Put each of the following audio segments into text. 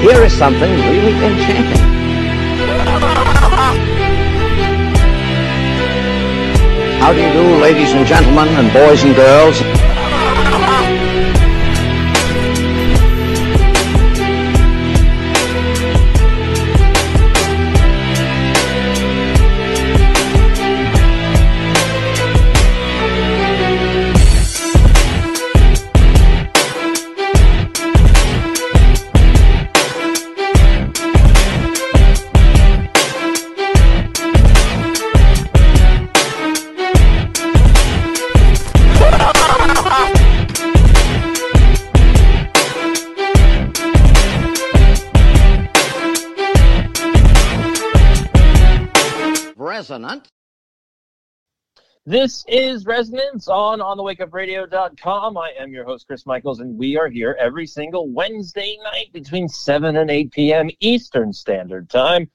here is something really enchanting. How do you do, ladies and gentlemen, and boys and girls? This is Resonance on onthewakeupradio.com. I am your host, Chris Michaels, and we are here every single Wednesday night between 7 and 8 p.m. Eastern Standard Time.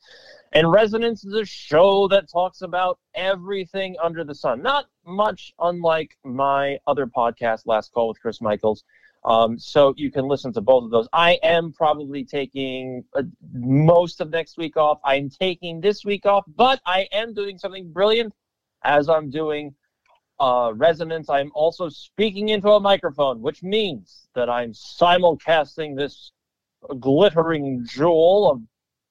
And Resonance is a show that talks about everything under the sun. Not much unlike my other podcast, Last Call with Chris Michaels. Um, so you can listen to both of those. I am probably taking uh, most of next week off. I'm taking this week off, but I am doing something brilliant as I'm doing uh, resonance. I'm also speaking into a microphone, which means that I'm simulcasting this glittering jewel of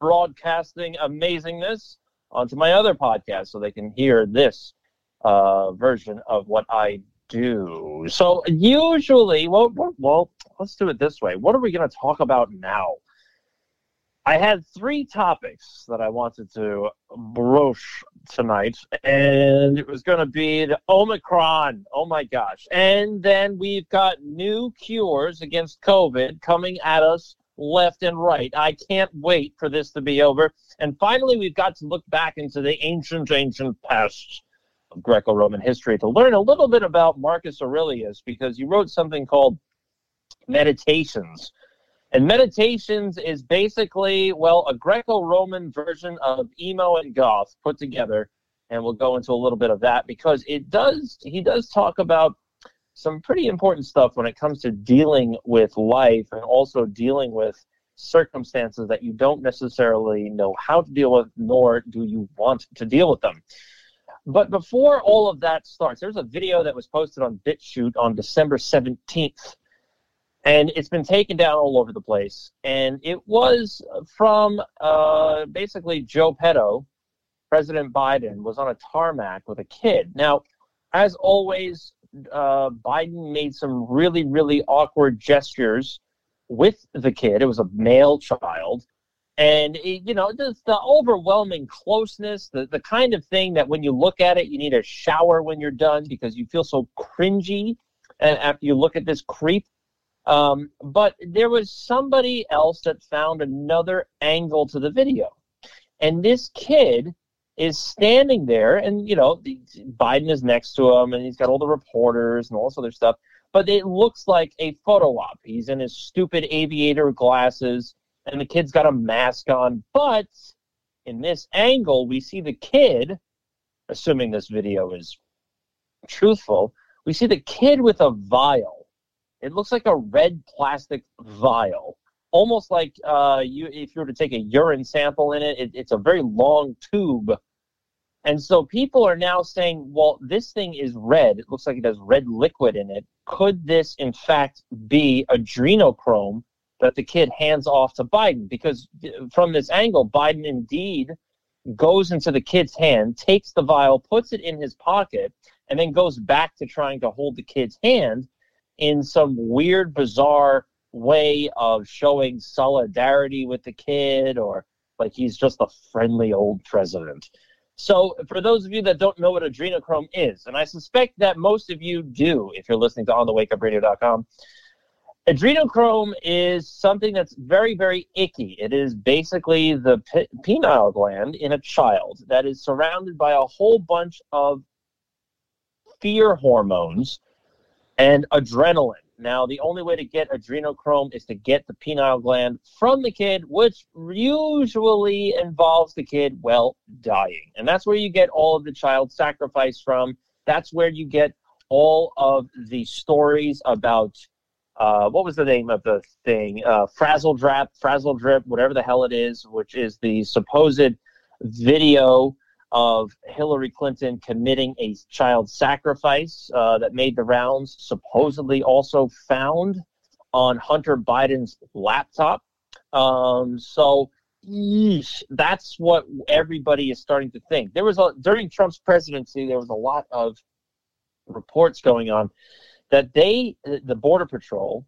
broadcasting amazingness onto my other podcast so they can hear this uh, version of what I do. So usually, well, well, well, let's do it this way. What are we going to talk about now? I had three topics that I wanted to broach tonight, and it was going to be the Omicron. Oh my gosh. And then we've got new cures against COVID coming at us left and right. I can't wait for this to be over. And finally, we've got to look back into the ancient, ancient past of Greco Roman history to learn a little bit about Marcus Aurelius because he wrote something called Meditations. And Meditations is basically, well, a Greco Roman version of emo and goth put together. And we'll go into a little bit of that because it does, he does talk about some pretty important stuff when it comes to dealing with life and also dealing with circumstances that you don't necessarily know how to deal with, nor do you want to deal with them. But before all of that starts, there's a video that was posted on BitChute on December 17th, and it's been taken down all over the place. And it was from uh, basically Joe Petto, President Biden, was on a tarmac with a kid. Now, as always, uh, Biden made some really, really awkward gestures with the kid. It was a male child and it, you know just the overwhelming closeness the, the kind of thing that when you look at it you need a shower when you're done because you feel so cringy and after you look at this creep um, but there was somebody else that found another angle to the video and this kid is standing there and you know biden is next to him and he's got all the reporters and all this other stuff but it looks like a photo op he's in his stupid aviator glasses and the kid's got a mask on. But in this angle, we see the kid, assuming this video is truthful, we see the kid with a vial. It looks like a red plastic vial, almost like uh, you if you were to take a urine sample in it, it it's a very long tube. And so people are now saying, well, this thing is red. It looks like it has red liquid in it. Could this, in fact, be adrenochrome that the kid hands off to Biden because from this angle, Biden indeed goes into the kid's hand, takes the vial, puts it in his pocket, and then goes back to trying to hold the kid's hand in some weird, bizarre way of showing solidarity with the kid or like he's just a friendly old president. So, for those of you that don't know what adrenochrome is, and I suspect that most of you do if you're listening to onthewakeupradio.com, Adrenochrome is something that's very, very icky. It is basically the pineal gland in a child that is surrounded by a whole bunch of fear hormones and adrenaline. Now, the only way to get adrenochrome is to get the pineal gland from the kid, which usually involves the kid, well, dying. And that's where you get all of the child sacrifice from. That's where you get all of the stories about uh, what was the name of the thing? Uh, Frazzle Drap, Frazzle Drip, whatever the hell it is, which is the supposed video of Hillary Clinton committing a child sacrifice uh, that made the rounds, supposedly also found on Hunter Biden's laptop. Um, so, yeesh, that's what everybody is starting to think. There was a during Trump's presidency, there was a lot of reports going on that they, the Border Patrol,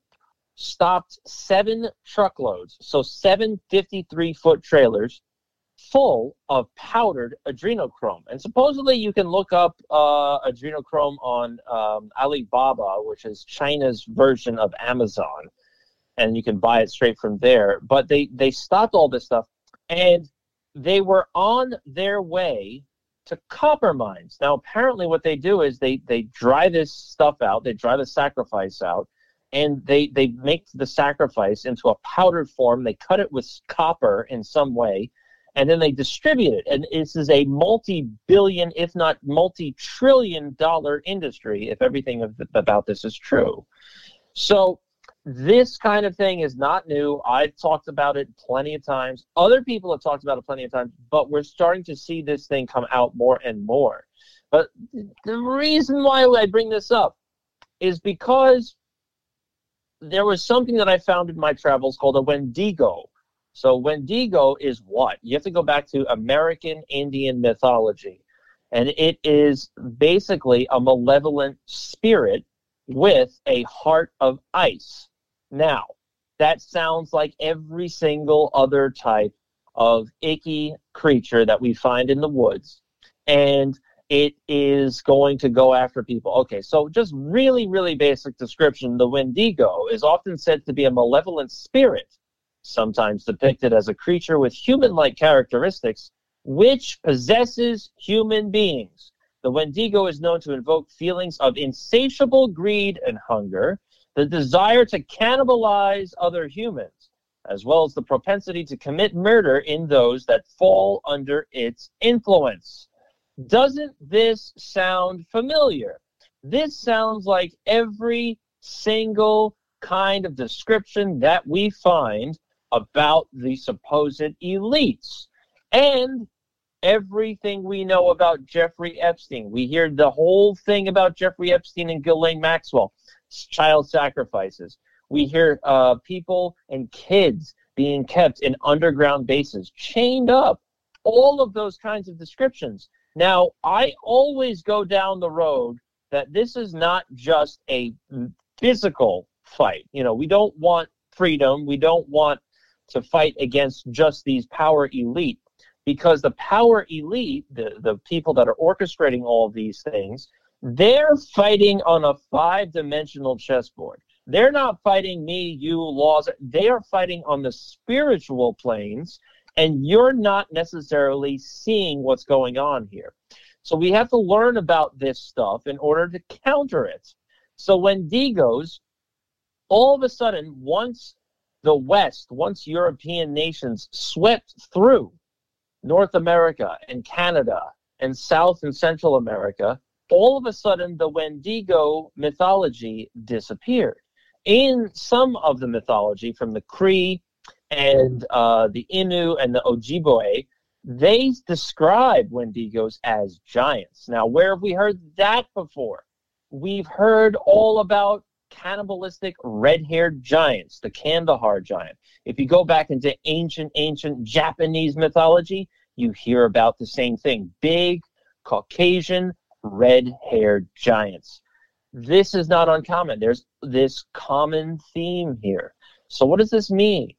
stopped seven truckloads, so seven 53 foot trailers full of powdered adrenochrome. And supposedly you can look up uh, adrenochrome on um, Alibaba, which is China's version of Amazon, and you can buy it straight from there. But they, they stopped all this stuff and they were on their way to copper mines. Now, apparently, what they do is they they dry this stuff out, they dry the sacrifice out, and they they make the sacrifice into a powdered form. They cut it with copper in some way, and then they distribute it. And this is a multi-billion, if not multi-trillion-dollar industry, if everything about this is true. So this kind of thing is not new. I've talked about it plenty of times. Other people have talked about it plenty of times, but we're starting to see this thing come out more and more. But the reason why I bring this up is because there was something that I found in my travels called a Wendigo. So, Wendigo is what? You have to go back to American Indian mythology. And it is basically a malevolent spirit with a heart of ice. Now, that sounds like every single other type of icky creature that we find in the woods. And it is going to go after people. Okay, so just really, really basic description the Wendigo is often said to be a malevolent spirit, sometimes depicted as a creature with human like characteristics, which possesses human beings. The Wendigo is known to invoke feelings of insatiable greed and hunger, the desire to cannibalize other humans, as well as the propensity to commit murder in those that fall under its influence. Doesn't this sound familiar? This sounds like every single kind of description that we find about the supposed elites. And everything we know about Jeffrey Epstein. We hear the whole thing about Jeffrey Epstein and Ghislaine Maxwell child sacrifices. We hear uh, people and kids being kept in underground bases, chained up. All of those kinds of descriptions. Now, I always go down the road that this is not just a physical fight. You know, we don't want freedom. We don't want to fight against just these power elite because the power elite, the, the people that are orchestrating all these things, they're fighting on a five dimensional chessboard. They're not fighting me, you, laws. They are fighting on the spiritual planes, and you're not necessarily seeing what's going on here. So we have to learn about this stuff in order to counter it. So Wendigos, all of a sudden, once the West, once European nations swept through North America and Canada and South and Central America, all of a sudden the Wendigo mythology disappeared. In some of the mythology, from the Cree and uh, the Innu and the Ojibwe, they describe Wendigos as giants. Now, where have we heard that before? We've heard all about cannibalistic red haired giants, the Kandahar giant. If you go back into ancient, ancient Japanese mythology, you hear about the same thing big, Caucasian, red haired giants. This is not uncommon. There's this common theme here. So, what does this mean?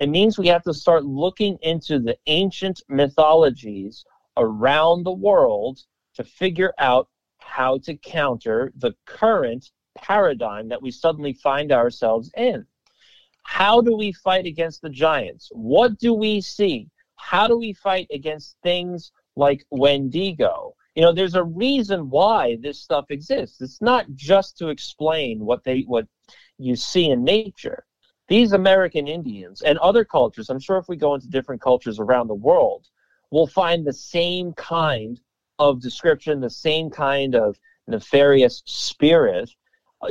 It means we have to start looking into the ancient mythologies around the world to figure out how to counter the current paradigm that we suddenly find ourselves in. How do we fight against the giants? What do we see? How do we fight against things like Wendigo? you know there's a reason why this stuff exists it's not just to explain what they what you see in nature these american indians and other cultures i'm sure if we go into different cultures around the world we'll find the same kind of description the same kind of nefarious spirit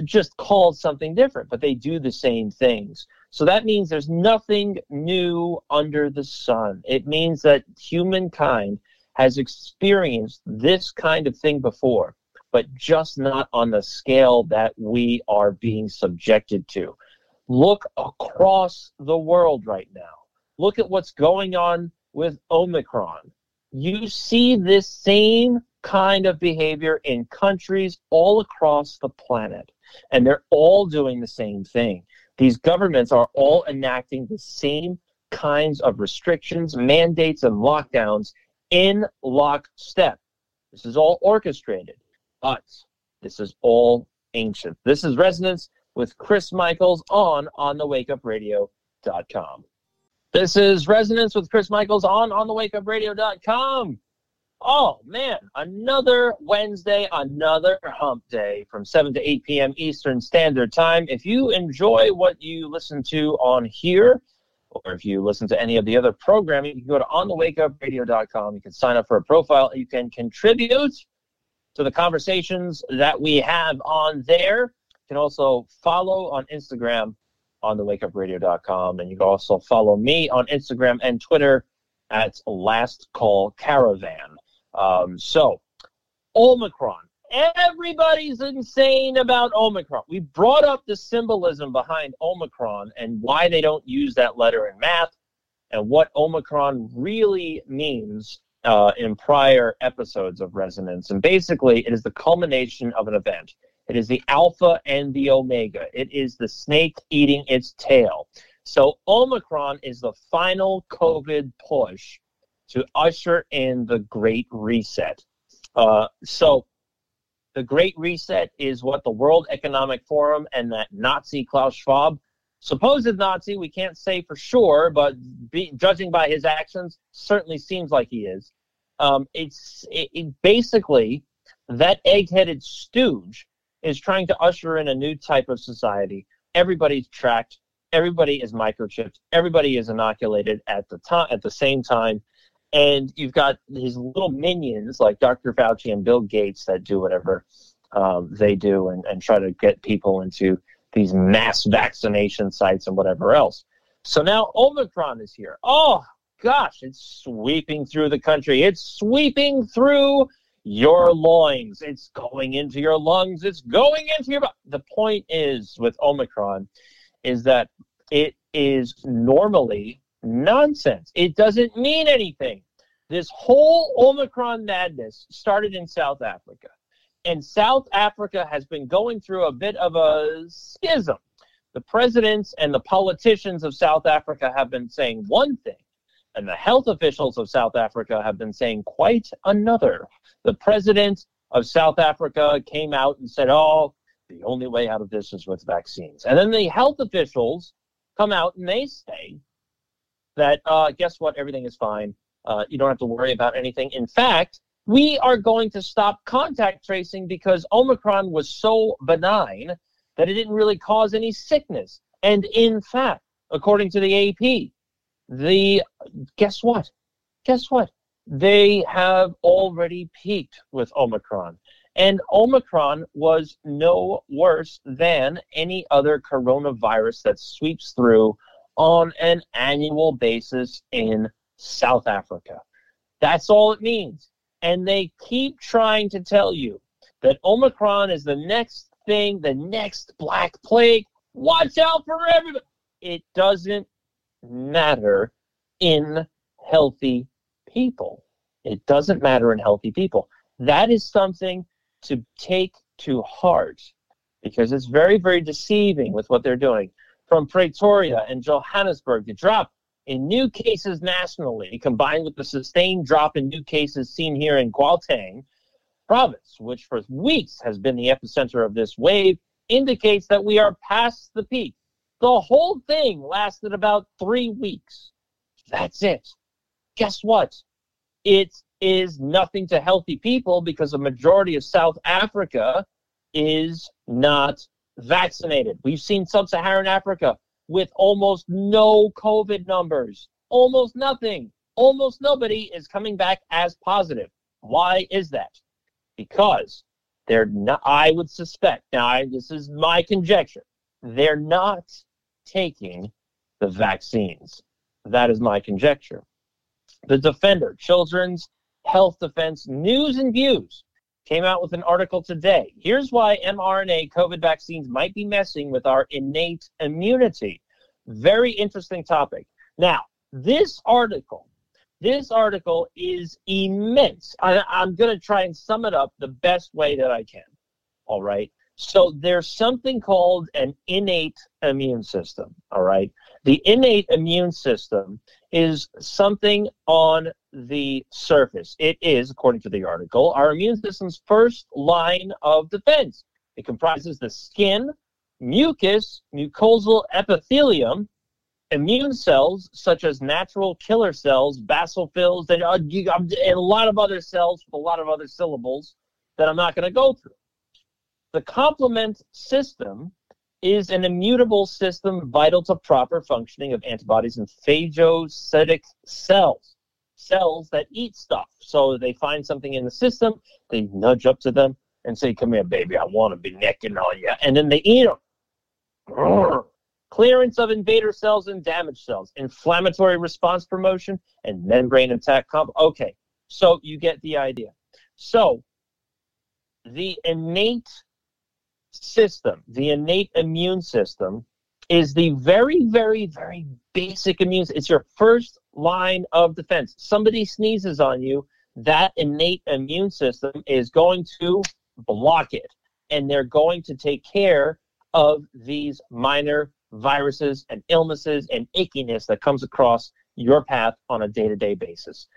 just called something different, but they do the same things. So that means there's nothing new under the sun. It means that humankind has experienced this kind of thing before, but just not on the scale that we are being subjected to. Look across the world right now. Look at what's going on with Omicron. You see this same kind of behavior in countries all across the planet, and they're all doing the same thing. These governments are all enacting the same kinds of restrictions, mandates, and lockdowns in lockstep. This is all orchestrated, but this is all ancient. This is Resonance with Chris Michaels on onthewakeupradio.com. This is Resonance with Chris Michaels on onthewakeupradio.com. Oh man, another Wednesday, another hump day from 7 to 8 p.m. Eastern Standard Time. If you enjoy what you listen to on here, or if you listen to any of the other programming, you can go to onthewakeupradio.com. You can sign up for a profile. You can contribute to the conversations that we have on there. You can also follow on Instagram on thewakeupradio.com. And you can also follow me on Instagram and Twitter at Last Call Caravan. Um, so, Omicron. Everybody's insane about Omicron. We brought up the symbolism behind Omicron and why they don't use that letter in math and what Omicron really means uh, in prior episodes of Resonance. And basically, it is the culmination of an event. It is the alpha and the omega. It is the snake eating its tail. So, Omicron is the final COVID push to usher in the Great Reset. Uh, so, the Great Reset is what the World Economic Forum and that Nazi Klaus Schwab, supposed Nazi, we can't say for sure, but be, judging by his actions, certainly seems like he is. Um, it's it, it basically that egg-headed stooge is trying to usher in a new type of society. Everybody's tracked. Everybody is microchipped. Everybody is inoculated at the time at the same time and you've got these little minions like Dr. Fauci and Bill Gates that do whatever um, they do and, and try to get people into these mass vaccination sites and whatever else. So now Omicron is here. Oh gosh, it's sweeping through the country. It's sweeping through your loins. It's going into your lungs. It's going into your. The point is with Omicron is that it is normally nonsense. It doesn't mean anything. This whole Omicron madness started in South Africa. And South Africa has been going through a bit of a schism. The presidents and the politicians of South Africa have been saying one thing, and the health officials of South Africa have been saying quite another. The president of South Africa came out and said, Oh, the only way out of this is with vaccines. And then the health officials come out and they say that uh, guess what? Everything is fine. Uh, you don't have to worry about anything. In fact, we are going to stop contact tracing because Omicron was so benign that it didn't really cause any sickness. And in fact, according to the AP, the guess what? Guess what? They have already peaked with Omicron. And Omicron was no worse than any other coronavirus that sweeps through on an annual basis in South Africa. That's all it means. And they keep trying to tell you that Omicron is the next thing, the next black plague. Watch out for everybody. It doesn't matter in healthy people. It doesn't matter in healthy people. That is something to take to heart because it's very, very deceiving with what they're doing from Pretoria and Johannesburg, the drop in new cases nationally, combined with the sustained drop in new cases seen here in Gauteng province, which for weeks has been the epicenter of this wave, indicates that we are past the peak. The whole thing lasted about three weeks. That's it. Guess what? It is nothing to healthy people because a majority of South Africa is not vaccinated. We've seen sub Saharan Africa with almost no COVID numbers, almost nothing. Almost nobody is coming back as positive. Why is that? Because They're not, I would suspect, now I, this is my conjecture, they're not taking the vaccines. That is my conjecture. The Defender, Children's Health Defense News and Views, came out with an article today. Here's why mRNA COVID vaccines might be messing with our innate immunity. Very interesting topic. Now, this article, this article is immense. I, I'm going to try and sum it up the best way that I can. All right. So there's something called an innate immune system. All right. The innate immune system is something on the surface. It is, according to the article, our immune system's first line of defense. It comprises the skin, mucus, mucosal epithelium, immune cells such as natural killer cells, basophils, and, uh, and a lot of other cells with a lot of other syllables that I'm not going to go through. The complement system is an immutable system vital to proper functioning of antibodies and phagocytic cells, cells that eat stuff. So they find something in the system, they nudge up to them and say, Come here, baby, I want to be necking on you. And then they eat them. Clearance of invader cells and damaged cells, inflammatory response promotion, and membrane attack. Comp- okay, so you get the idea. So the innate system, the innate immune system, is the very, very, very basic immune. It's your first line of defense. Somebody sneezes on you, that innate immune system is going to block it, and they're going to take care of these minor viruses and illnesses and achiness that comes across your path on a day-to-day basis.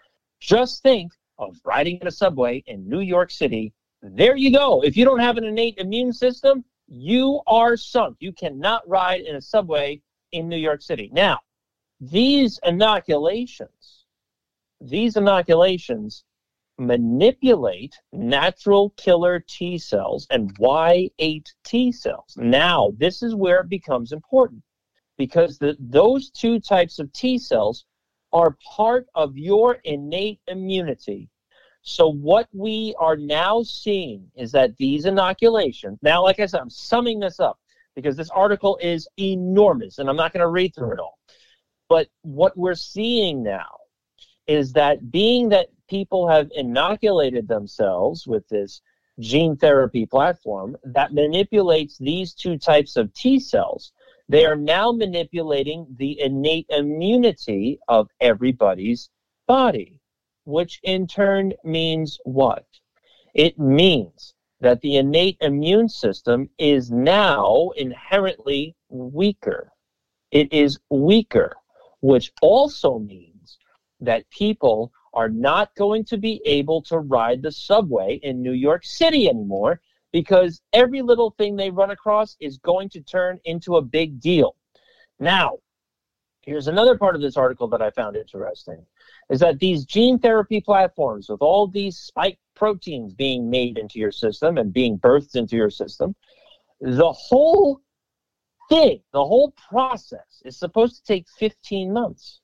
Just think of riding in a subway in New York City there you go. If you don't have an innate immune system, you are sunk. You cannot ride in a subway in New York City. Now, these inoculations, these inoculations manipulate natural killer T cells and Y8 T cells. Now, this is where it becomes important because the, those two types of T cells are part of your innate immunity so what we are now seeing is that these inoculations, now, like I said, I'm summing this up because this article is enormous and I'm not going to read through it all. But what we're seeing now is that being that people have inoculated themselves with this gene therapy platform that manipulates these two types of T cells, they are now manipulating the innate immunity of everybody's body which in turn means what? It means that the innate immune system is now inherently weaker. It is weaker, which also means that people are not going to be able to ride the subway in New York City anymore because every little thing they run across is going to turn into a big deal. Now, here's another part of this article that I found interesting is that these gene therapy platforms with all these spike proteins being made into your system and being birthed into your system, the whole thing, the whole process is supposed to take 15 months.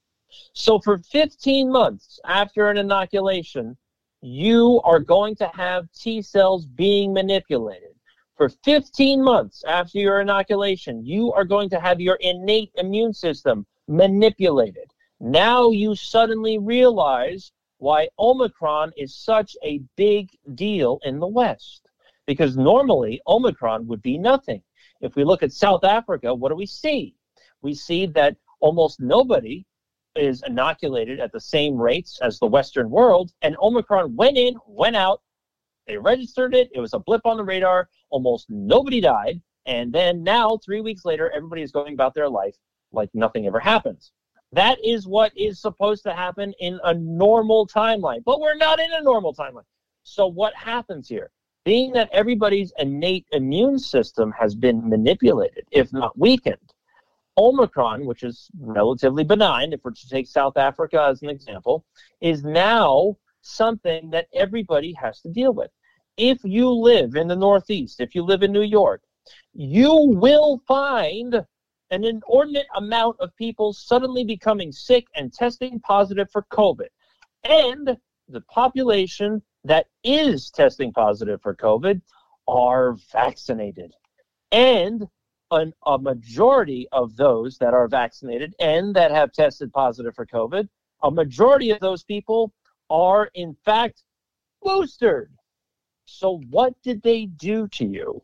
So for 15 months after an inoculation, you are going to have T cells being manipulated. For 15 months after your inoculation, you are going to have your innate immune system manipulated. Now you suddenly realize why Omicron is such a big deal in the West. Because normally Omicron would be nothing. If we look at South Africa, what do we see? We see that almost nobody is inoculated at the same rates as the Western world, and Omicron went in, went out. They registered it. It was a blip on the radar. Almost nobody died. And then now, three weeks later, everybody is going about their life like nothing ever happens. That is what is supposed to happen in a normal timeline. But we're not in a normal timeline. So what happens here? Being that everybody's innate immune system has been manipulated, if not weakened, Omicron, which is relatively benign, if we're to take South Africa as an example, is now something that everybody has to deal with. If you live in the Northeast, if you live in New York, you will find an inordinate amount of people suddenly becoming sick and testing positive for COVID. And the population that is testing positive for COVID are vaccinated. And an, a majority of those that are vaccinated and that have tested positive for COVID, a majority of those people are in fact boosted. So, what did they do to you?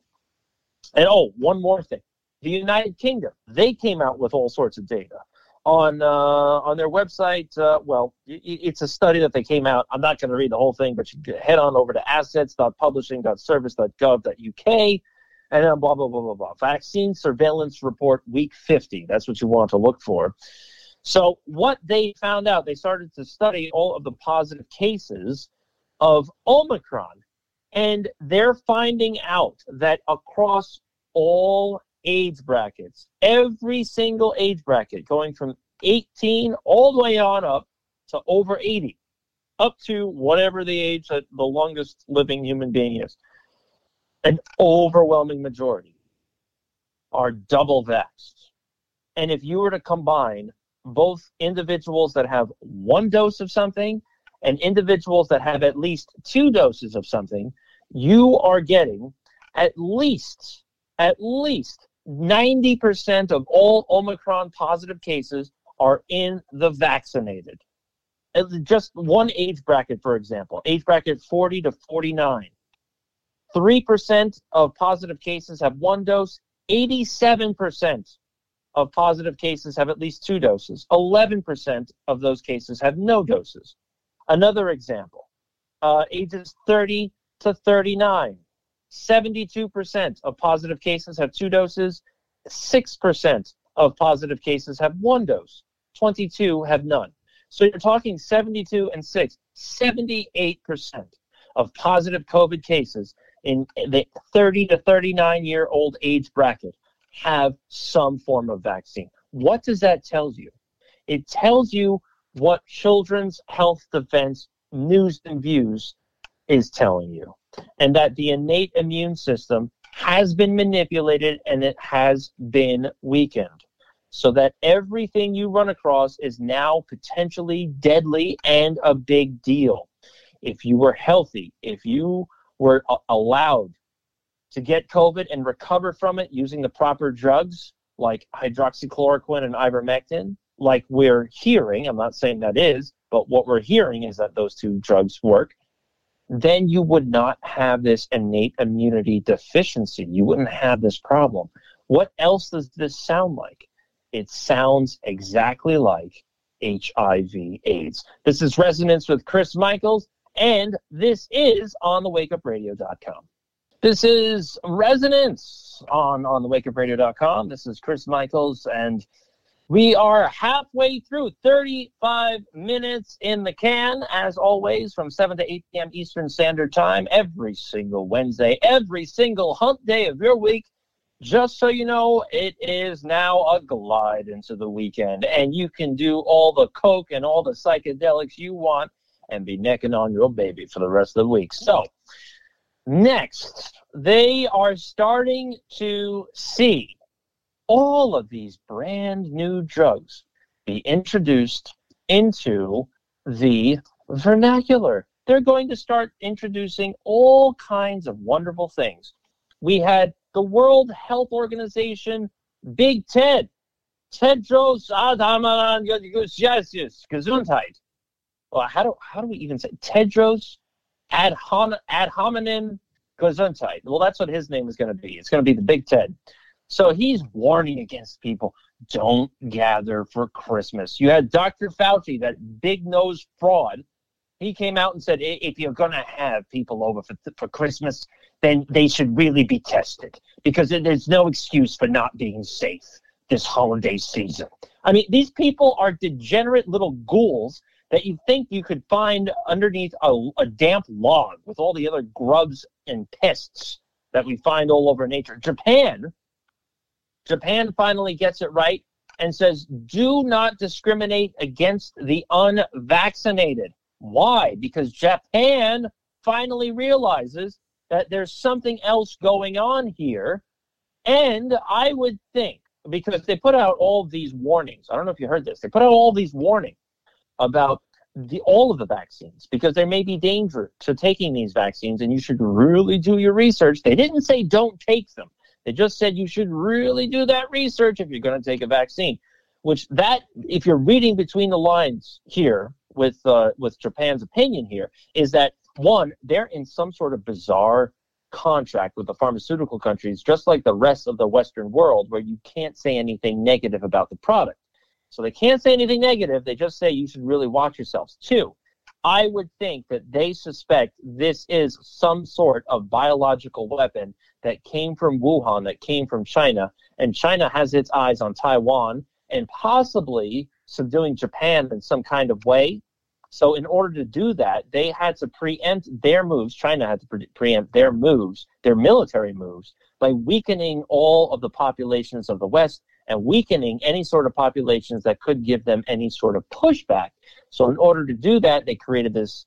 And oh, one more thing the United Kingdom, they came out with all sorts of data on uh, on their website. Uh, well, it's a study that they came out. I'm not going to read the whole thing, but you head on over to assets.publishing.service.gov.uk and then blah blah blah blah blah. Vaccine surveillance report week 50. That's what you want to look for. So what they found out, they started to study all of the positive cases of Omicron, and they're finding out that across all age brackets, every single age bracket, going from 18 all the way on up to over 80, up to whatever the age that the longest living human being is. An overwhelming majority are double vaxxed. And if you were to combine both individuals that have one dose of something and individuals that have at least two doses of something, you are getting at least at least 90% of all Omicron positive cases are in the vaccinated. Just one age bracket, for example, age bracket 40 to 49. 3% of positive cases have one dose, 87% of positive cases have at least two doses, 11% of those cases have no doses. Another example uh, ages 30 to 39. 72% of positive cases have two doses, 6% of positive cases have one dose, 22 have none. So you're talking 72 and 6, 78% of positive COVID cases in the 30 to 39 year old age bracket have some form of vaccine. What does that tell you? It tells you what Children's Health Defense News and Views is telling you and that the innate immune system has been manipulated and it has been weakened. So that everything you run across is now potentially deadly and a big deal. If you were healthy, if you were allowed to get COVID and recover from it using the proper drugs like hydroxychloroquine and ivermectin, like we're hearing, I'm not saying that is, but what we're hearing is that those two drugs work then you would not have this innate immunity deficiency. You wouldn't have this problem. What else does this sound like? It sounds exactly like HIV AIDS. This is Resonance with Chris Michaels, and this is on the wakeupradio.com. This is Resonance on, on the wakeupradio.com. This is Chris Michaels, and we are halfway through 35 minutes in the can, as always, from 7 to 8 p.m. Eastern Standard Time, every single Wednesday, every single hump day of your week. Just so you know, it is now a glide into the weekend, and you can do all the coke and all the psychedelics you want and be necking on your baby for the rest of the week. So, next, they are starting to see all of these brand new drugs be introduced into the vernacular. They're going to start introducing all kinds of wonderful things. We had the World Health Organization, Big Ted, Tedros Adhanom Ghebreyesus, Gesundheit. Well, how do how do we even say Tedros Adhanom Adhanom Gesundheit? Well, that's what his name is going to be. It's going to be the Big Ted. So he's warning against people don't gather for Christmas. You had Dr. Fauci, that big nose fraud. He came out and said if you're going to have people over for, for Christmas, then they should really be tested because there's no excuse for not being safe this holiday season. I mean, these people are degenerate little ghouls that you think you could find underneath a, a damp log with all the other grubs and pests that we find all over nature. Japan Japan finally gets it right and says, do not discriminate against the unvaccinated. Why? Because Japan finally realizes that there's something else going on here. And I would think, because they put out all these warnings, I don't know if you heard this, they put out all these warnings about the all of the vaccines because there may be danger to taking these vaccines and you should really do your research. They didn't say don't take them. They just said you should really do that research if you're going to take a vaccine. Which that if you're reading between the lines here with uh, with Japan's opinion here is that one they're in some sort of bizarre contract with the pharmaceutical countries just like the rest of the western world where you can't say anything negative about the product so they can't say anything negative. They just say you should really watch yourselves. Two, I would think that they suspect this is some sort of biological weapon that came from Wuhan, that came from China, and China has its eyes on Taiwan and possibly subduing Japan in some kind of way. So, in order to do that, they had to preempt their moves. China had to pre- preempt their moves, their military moves, by weakening all of the populations of the West and weakening any sort of populations that could give them any sort of pushback. So, in order to do that, they created this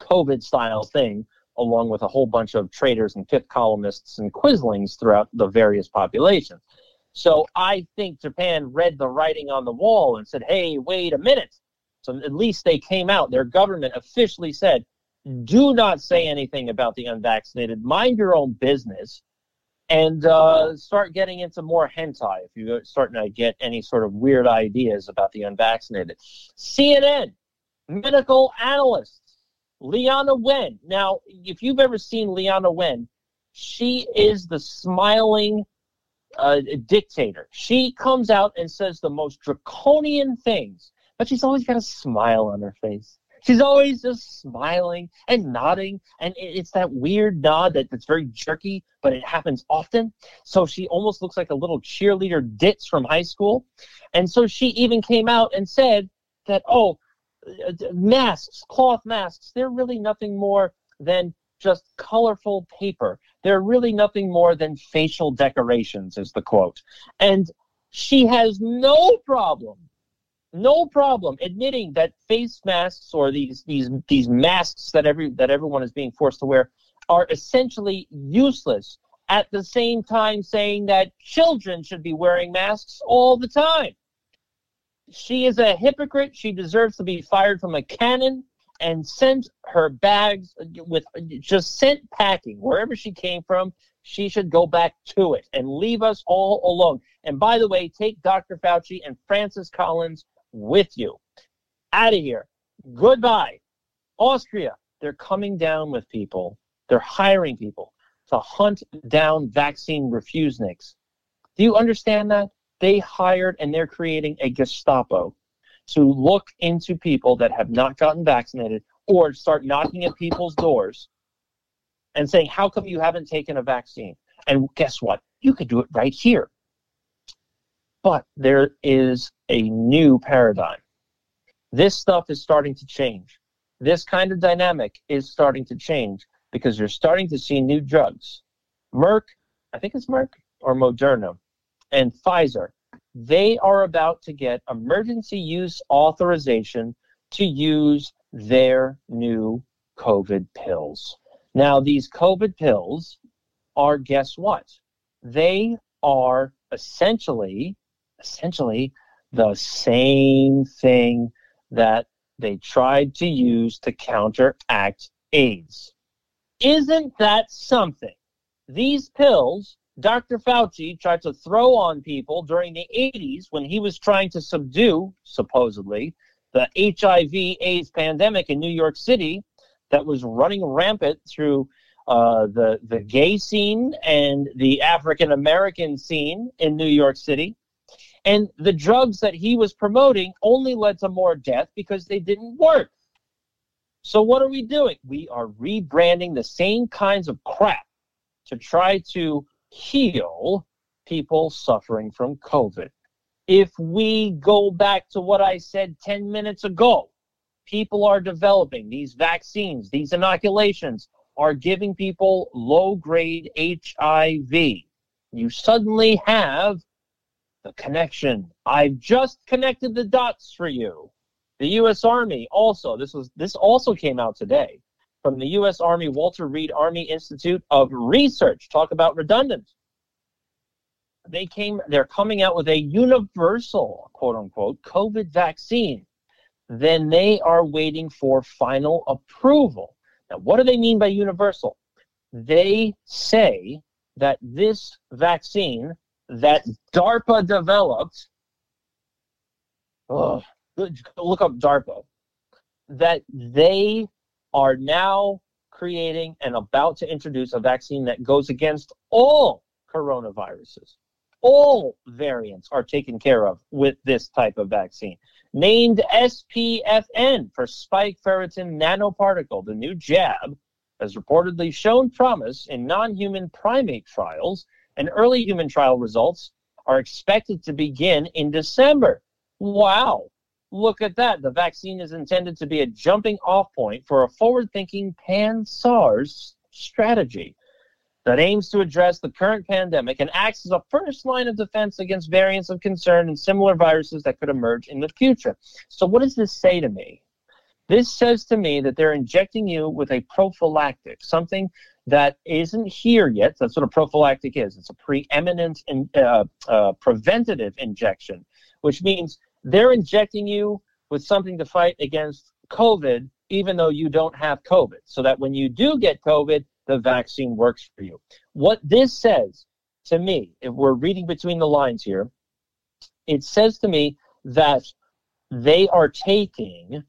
COVID style thing along with a whole bunch of traitors and fifth columnists and quislings throughout the various populations. So, I think Japan read the writing on the wall and said, hey, wait a minute. So, at least they came out, their government officially said, do not say anything about the unvaccinated. Mind your own business and uh, start getting into more hentai if you're starting to get any sort of weird ideas about the unvaccinated. CNN, medical analyst, Leana Wen. Now, if you've ever seen Leana Wen, she is the smiling uh, dictator. She comes out and says the most draconian things, but she's always got a smile on her face. She's always just smiling and nodding, and it's that weird nod that, that's very jerky, but it happens often. So she almost looks like a little cheerleader ditz from high school. And so she even came out and said that, oh, uh, masks, cloth masks, they're really nothing more than just colorful paper. They're really nothing more than facial decorations, is the quote. And she has no problem no problem admitting that face masks or these these these masks that every that everyone is being forced to wear are essentially useless. At the same time saying that children should be wearing masks all the time. She is a hypocrite. She deserves to be fired from a cannon and sent her bags with just sent packing. Wherever she came from she should go back to it and leave us all alone. And by the way take dr fauci and francis collins with you. Out of here. Goodbye. Austria, they're coming down with people. They're hiring people to hunt down vaccine refuseniks. Do you understand that? They hired and they're creating a Gestapo to look into people that have not gotten vaccinated or start knocking at people's doors and saying, How come you haven't taken a vaccine? And guess what? You could do it right here. But there is a new paradigm. This stuff is starting to change. This kind of dynamic is starting to change because you're starting to see new drugs. Merck, I think it's Merck or Moderna, and Pfizer, they are about to get emergency use authorization to use their new COVID pills. Now, these COVID pills are, guess what? They are essentially, essentially the same thing that they tried to use to counteract AIDS. Isn't that something? These pills Dr. Fauci tried to throw on people during the 80s when he was trying to subdue, supposedly, the HIV AIDS pandemic in New York City that was running rampant through uh, the, the gay scene and the African American scene in New York City. And the drugs that he was promoting only led to more death because they didn't work. So, what are we doing? We are rebranding the same kinds of crap to try to heal people suffering from COVID. If we go back to what I said 10 minutes ago, people are developing these vaccines, these inoculations are giving people low grade HIV. You suddenly have the connection. I've just connected the dots for you. The U.S. Army also. This was this also came out today from the U.S. Army Walter Reed Army Institute of Research. Talk about redundant. They came. They're coming out with a universal, quote unquote, COVID vaccine then they are waiting for final approval. Now, what do they mean by universal? They say that this vaccine that DARPA developed, oh, look up DARPA, that they are now creating and about to introduce a vaccine that goes against all coronaviruses. All variants are taken care of with this type of vaccine. Named SPFN for spike ferritin nanoparticle, the new jab has reportedly shown promise in non human primate trials, and early human trial results are expected to begin in December. Wow! Look at that. The vaccine is intended to be a jumping off point for a forward thinking pan SARS strategy that aims to address the current pandemic and acts as a first line of defense against variants of concern and similar viruses that could emerge in the future. So, what does this say to me? This says to me that they're injecting you with a prophylactic, something that isn't here yet. That's what a prophylactic is. It's a preeminent and uh, uh, preventative injection, which means they're injecting you with something to fight against COVID, even though you don't have COVID, so that when you do get COVID, the vaccine works for you. What this says to me, if we're reading between the lines here, it says to me that they are taking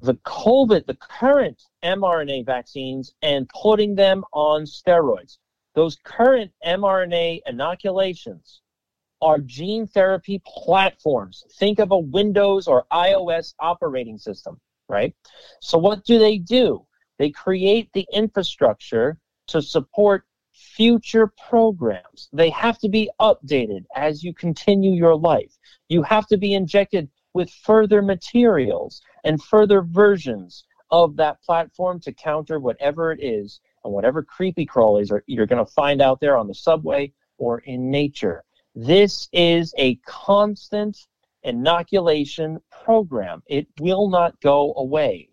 the COVID, the current mRNA vaccines, and putting them on steroids. Those current mRNA inoculations are gene therapy platforms. Think of a Windows or iOS operating system, right? So, what do they do? They create the infrastructure to support future programs. They have to be updated as you continue your life. You have to be injected with further materials and further versions of that platform to counter whatever it is and whatever creepy crawlies are, you're going to find out there on the subway or in nature. This is a constant inoculation program. It will not go away.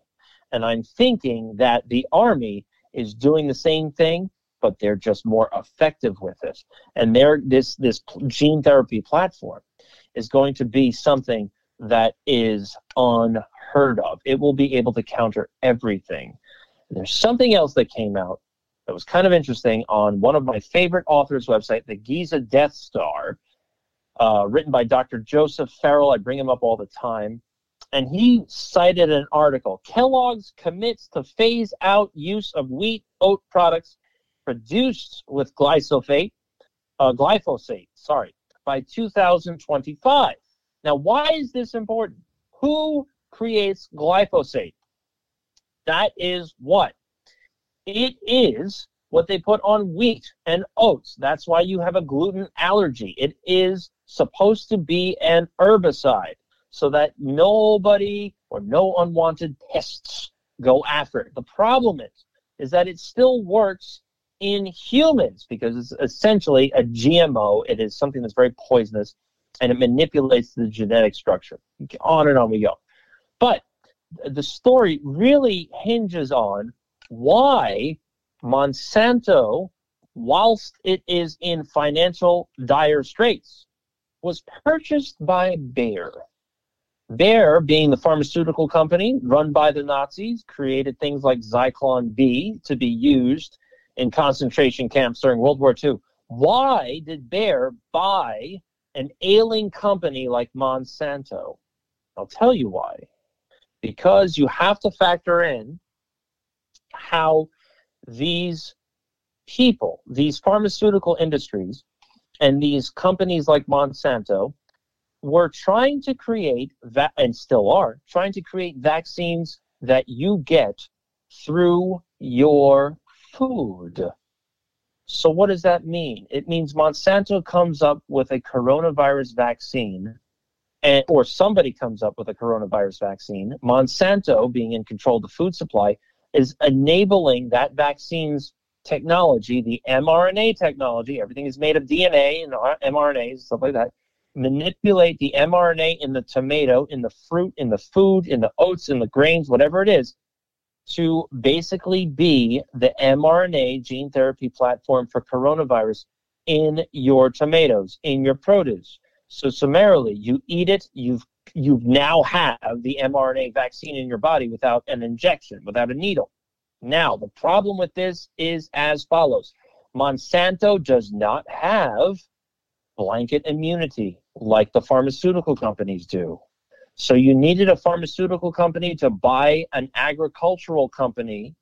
And I'm thinking that the Army is doing the same thing, but they're just more effective with it. And this, this gene therapy platform is going to be something that is unheard of. It will be able to counter everything. And there's something else that came out that was kind of interesting on one of my favorite authors' website, the Giza Death Star, uh, written by Dr. Joseph Farrell. I bring him up all the time. And he cited an article Kellogg's commits to phase out use of wheat oat products produced with glyphosate, uh, glyphosate, sorry, by 2025. Now, why is this important? Who creates glyphosate? That is what? It is what they put on wheat and oats. That's why you have a gluten allergy. It is supposed to be an herbicide so that nobody or no unwanted pests go after it. The problem is, is that it still works in humans because it's essentially a GMO. It is something that's very poisonous and it manipulates the genetic structure. On and on we go. But the story really hinges on why Monsanto, whilst it is in financial dire straits, was purchased by Bayer. Bayer, being the pharmaceutical company run by the Nazis, created things like Zyklon B to be used in concentration camps during World War II. Why did Bayer buy an ailing company like Monsanto? I'll tell you why. Because you have to factor in how these people, these pharmaceutical industries, and these companies like Monsanto were trying to create that, and still are trying to create vaccines that you get through your food. So, what does that mean? It means Monsanto comes up with a coronavirus vaccine, and, or somebody comes up with a coronavirus vaccine. Monsanto, being in control of the food supply, is enabling that vaccine's technology, the mRNA technology. Everything is made of DNA and mRNAs, and stuff like that. Manipulate the mRNA in the tomato, in the fruit, in the food, in the oats, in the grains, whatever it is, to basically be the mRNA gene therapy platform for coronavirus in your tomatoes, in your produce. So summarily, you eat it, you've you now have the mRNA vaccine in your body without an injection, without a needle. Now, the problem with this is as follows Monsanto does not have blanket immunity like the pharmaceutical companies do. So you needed a pharmaceutical company to buy an agricultural company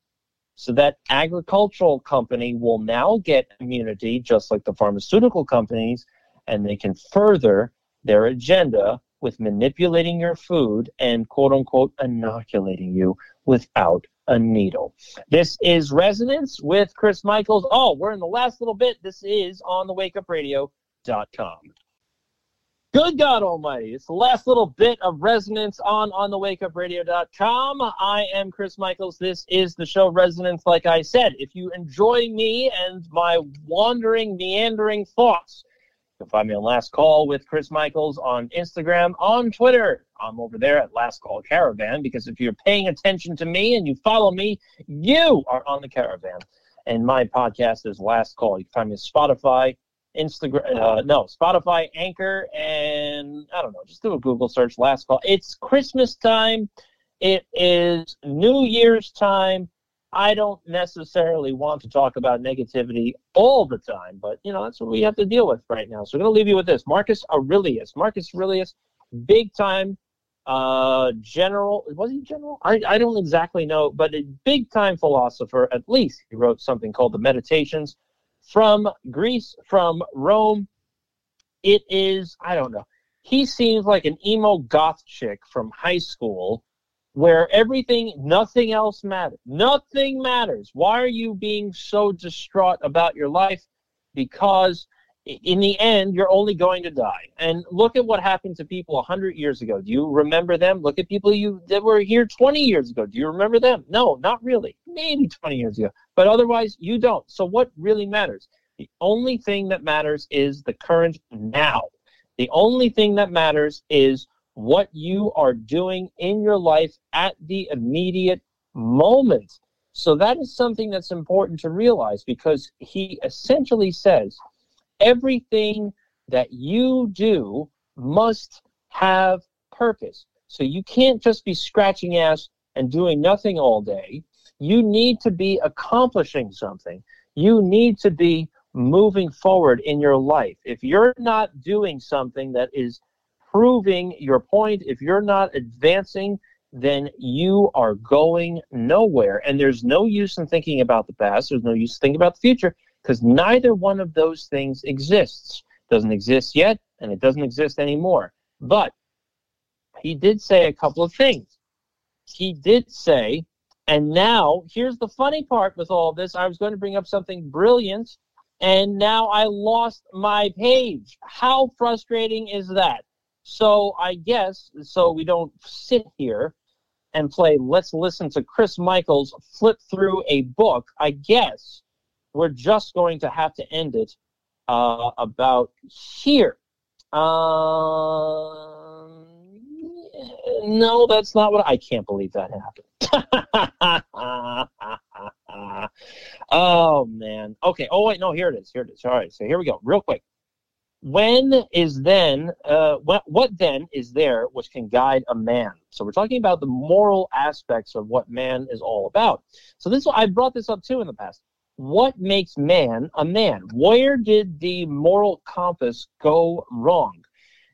so that agricultural company will now get immunity just like the pharmaceutical companies and they can further their agenda with manipulating your food and quote unquote inoculating you without a needle. This is Resonance with Chris Michaels. Oh, we're in the last little bit. This is on the wakeupradio.com. Good God Almighty. It's the last little bit of resonance on on the wakeupradio.com. I am Chris Michaels. This is the show Resonance. Like I said, if you enjoy me and my wandering, meandering thoughts, you can find me on Last Call with Chris Michaels on Instagram, on Twitter. I'm over there at Last Call Caravan because if you're paying attention to me and you follow me, you are on the caravan. And my podcast is Last Call. You can find me on Spotify, Instagram, uh, no, Spotify, Anchor, and I don't know, just do a Google search, Last Call. It's Christmas time. It is New Year's time. I don't necessarily want to talk about negativity all the time, but you know that's what we have to deal with right now. So I'm going to leave you with this: Marcus Aurelius. Marcus Aurelius, big time uh, general. Was he general? I, I don't exactly know, but a big time philosopher. At least he wrote something called the Meditations from Greece, from Rome. It is I don't know. He seems like an emo goth chick from high school where everything, nothing else matters. Nothing matters. Why are you being so distraught about your life? Because in the end, you're only going to die. And look at what happened to people 100 years ago. Do you remember them? Look at people you that were here 20 years ago. Do you remember them? No, not really. Maybe 20 years ago. But otherwise, you don't. So what really matters? The only thing that matters is the current now. The only thing that matters is what you are doing in your life at the immediate moment. So that is something that's important to realize because he essentially says everything that you do must have purpose. So you can't just be scratching ass and doing nothing all day. You need to be accomplishing something. You need to be moving forward in your life. If you're not doing something that is proving your point, if you're not advancing, then you are going nowhere. And there's no use in thinking about the past. There's no use thinking about the future because neither one of those things exists. Doesn't exist yet, and it doesn't exist anymore. But he did say a couple of things. He did say, and now here's the funny part with all this. I was going to bring up something brilliant, and now I lost my page. How frustrating is that? So I guess so we don't sit here and play let's listen to Chris Michaels flip through a book. I guess we're just going to have to end it uh, about here. Uh, no, that's not what I can't believe that happened. oh man. Okay. Oh wait, no, here it is. Here it is. All right. So here we go. Real quick when is then uh, what, what then is there which can guide a man so we're talking about the moral aspects of what man is all about so this i brought this up too in the past what makes man a man? Where did the moral compass go wrong?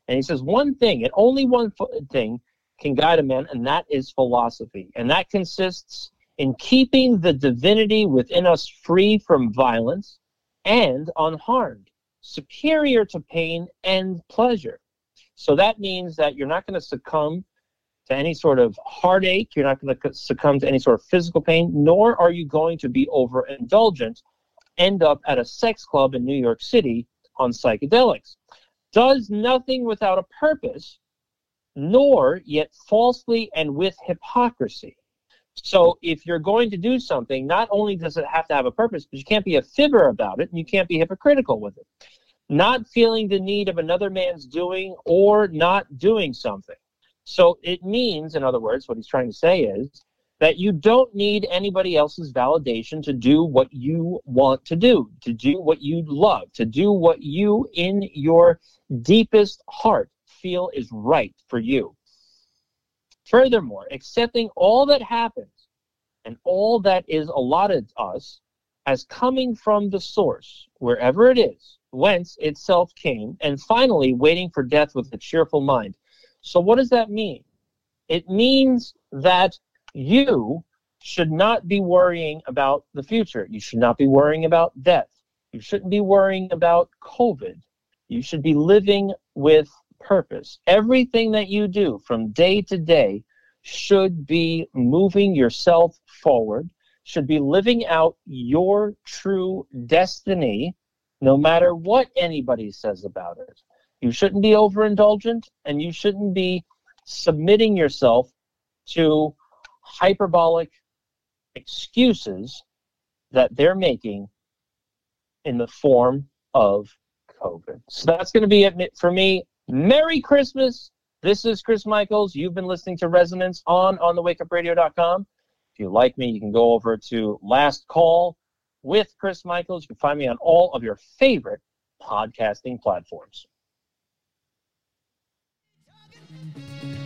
And he says one thing and only one thing can guide a man and that is philosophy. And that consists in keeping the divinity within us free from violence and unharmed superior to pain and pleasure. So that means that you're not going to succumb to any sort of heartache, you're not going to succumb to any sort of physical pain, nor are you going to be overindulgent, end up at a sex club in New York City on psychedelics. Does nothing without a purpose, nor yet falsely and with hypocrisy. So if you're going to do something, not only does it have to have a purpose, but you can't be a fibber about it and you can't be hypocritical with it. Not feeling the need of another man's doing or not doing something. So it means, in other words, what he's trying to say is that you don't need anybody else's validation to do what you want to do, to do what you love, to do what you in your deepest heart feel is right for you. Furthermore, accepting all that happens and all that is allotted us as coming from the source, wherever it is, whence itself came, and finally waiting for death with a cheerful mind. So, what does that mean? It means that you should not be worrying about the future. You should not be worrying about death. You shouldn't be worrying about COVID. You should be living with purpose. Everything that you do from day to day should be moving yourself forward, should be living out your true destiny, no matter what anybody says about it. You shouldn't be overindulgent and you shouldn't be submitting yourself to hyperbolic excuses that they're making in the form of COVID. So that's going to be it for me. Merry Christmas. This is Chris Michaels. You've been listening to Resonance on onthewakeupradio.com. If you like me, you can go over to Last Call with Chris Michaels. You can find me on all of your favorite podcasting platforms.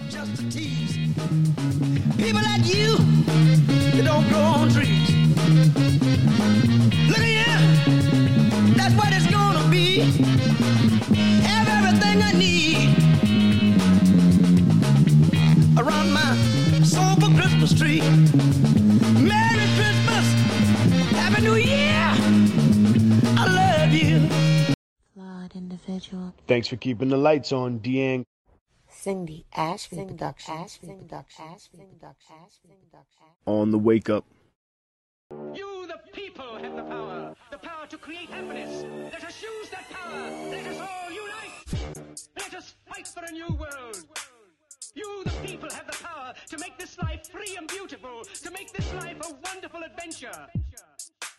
Just a tease. People like you, they don't grow on trees. Look at you. That's what it's gonna be. Have everything I need around my soulful Christmas tree. Merry Christmas, Happy New Year. I love you. Flawed individual. Thanks for keeping the lights on, Deang. Cindy Ashby Production. Ashby Production. Ashby Production. Ashby Production. On the wake up. You, the people, have the power. The power to create happiness. Let us use that power. Let us all unite. Let us fight for a new world. You, the people, have the power to make this life free and beautiful. To make this life a wonderful adventure.